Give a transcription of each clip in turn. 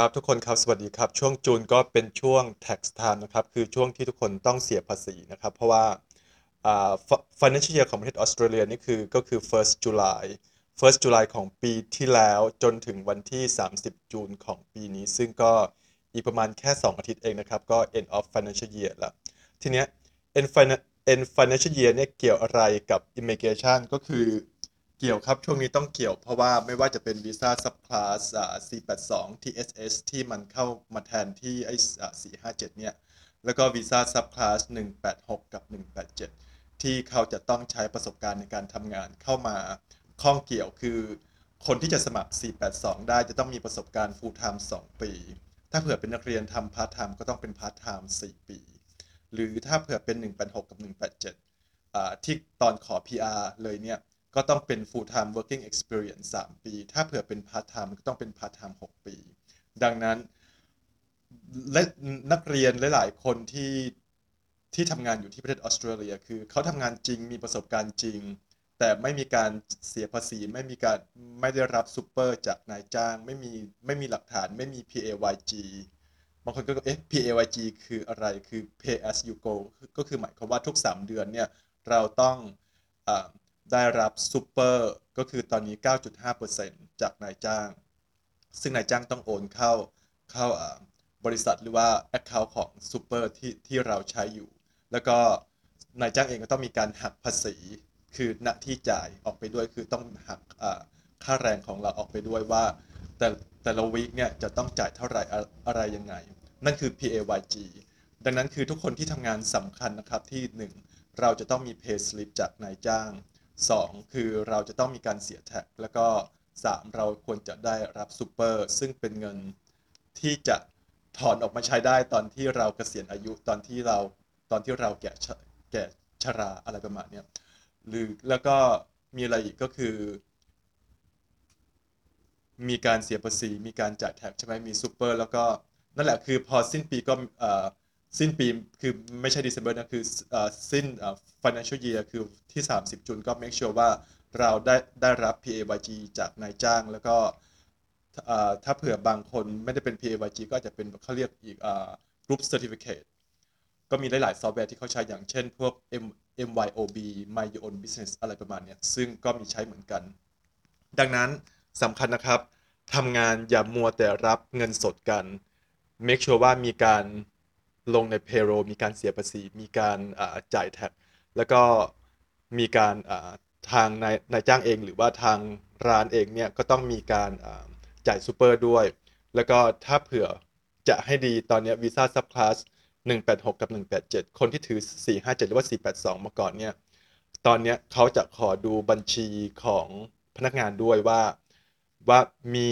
ครับทุกคนครับสวัสดีครับ ช่วงจูนก็เป็นช่วง tax time นะครับ คือช่วงที่ทุกคนต้องเสียภาษีนะครับ เพราะว่าอ่า fi- financial year ของประเทศออสเตรเลียนี่คือก็คือ first July first July ของปีที่แล้วจนถึงวันที่ 30 จูนของปีนี้ ซึ่งก็อีกประมาณแค่ 2 อาทิตย์เองนะครับ ก็ end of financial year แล้วทีเนี้ย end fina end financial year เนี่ยเกี่ยวอะไรกับ immigration ก็คือ เกี่ยวครับ ช่วงนี้ต้องเกี่ยวเพราะว่าไม่ว่าจะเป็นวีซ่า subclass อ่า C82 TSS ที่มันเข้ามาแทนที่ไอ้อ่า457 เนี่ย แล้วก็วีซ่า subclass 186 กับ 187 ที่เขาจะต้องใช้ประสบการณ์ในการทำงานเข้ามาข้องเกี่ยวคือ คนที่จะสมัคร 482 ได้จะต้องมีประสบการณ์ full time 2 ปี ถ้าเผื่อเป็นนักเรียนทำ part time ก็ต้องเป็น part time 4ปี หรือถ้าเผื่อเป็น 186 กับ 187ที่ตอนขอ PR เลยเนี่ย ก็ต้องเป็น full time working experience 3 ปี ถ้าเผื่อเป็น part time ก็ต้องเป็น part time 6 ปี ดังนั้นและนักเรียนหลาย ๆ คนที่ที่ทำงานอยู่ที่ประเทศออสเตรเลีย คือเขาทำงานจริงมีประสบการณ์จริง แต่ไม่มีการเสียภาษี ไม่มีการไม่ได้รับซูเปอร์จากนายจ้าง ไม่มีไม่มีหลักฐาน ไม่มี PAYG บางคนก็เอ๊ะ PAYG คืออะไรคือ pay as you go ก็คือหมายความว่าทุก 3 เดือนเนี่ยเราต้องอ ได้รับซูเปอร์ก็คือตอนนี้ 9.5%จากนายจ้าง ซึ่งนายจ้างต้องโอนเข้าเข้าบริษัทหรือว่า Account ของซูเปอร์ที่ที่เราใช้อยู่ แล้วก็นายจ้างเองก็ต้องมีการหักภาษี คือหน้าที่จ่ายออกไปด้วยคือต้องหักค่าแรงของเราออกไปด้วยว่า แต่แต่ละวีคเนี่ยจะต้องจ่ายเท่าไหร่อะอะไรยังไง นั่นคือ PAYG ดังนั้นคือทุกคนที่ทำงานสำคัญนะครับที่ 1 เราจะต้องมี pay slip จากนายจ้าง 2 คือเราจะต้องมีการเสีย tax แล้วก็ 3 เราควรจะได้รับซูเปอร์ซึ่งเป็นเงินที่จะถอนออกมาใช้ได้ตอนที่เราเกษียณอายุตอนที่เราตอนที่เราแก่ชะแก่ชราอะไรประมาณนี้หรือแล้วก็มีอะไรอีกก็คือ มีการเสียภาษีมีการจ่าย tax ใช่ไหมมีซูเปอร์แล้วก็นั่นแหละคือพอสิ้นปีก็เอ่อ สิ้นปีคือไม่ใช่ December นะ คือสิ้น financial year คือที่ 30 จุนก็ make sure ว่าเราได้ได้รับ PAYG จากนายจ้าง แล้วก็ถ้าเผื่อบางคนไม่ได้เป็น PAYG ก็อาจจะเป็นเขาเรียกอีก group certificate ก็มีหลาย ๆ ซอฟต์แวร์ที่เขาใช้อย่างเช่นพวก M MYOB My Your Own Business อะไรประมาณเนี้ยซึ่งก็มีใช้เหมือนกัน ดังนั้นสำคัญนะครับทำงานอย่ามัวแต่รับเงินสดกัน make sure ว่ามีการ ลงใน payroll มีการเสียภาษี มีการจ่าย tax แล้วก็มีการทางนายนายจ้างเองหรือว่าทางร้านเองเนี่ยก็ต้องมีการจ่ายซูเปอร์ด้วย แล้วก็ถ้าเผื่อจะให้ดีตอนนี้วีซ่า subclass 186 กับ 187 คนที่ถือ 457 หรือว่า 482 มาก่อนเนี่ยตอนนี้เขาจะขอดูบัญชีของพนักงานด้วยว่าว่ามี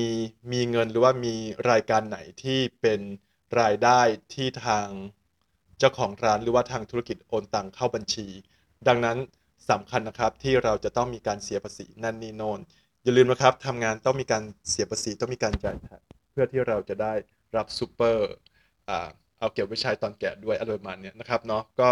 มีเงินหรือว่ามีรายการไหนที่เป็น รายได้ที่ทางเจ้าของร้านหรือว่าทางธุรกิจโอนตังเข้าบัญชี ดังนั้นสำคัญนะครับที่เราจะต้องมีการเสียภาษีนั่นนี่โนนอย่าลืมนะครับทำงานต้องมีการเสียภาษีต้องมีการจ่ายเพื่อที่เราจะได้รับซูเปอร์อเอาเก็บไว้ใช้ตอนแก่ด้วยอะไรประมาณเนี้ยนะครับเนาะก็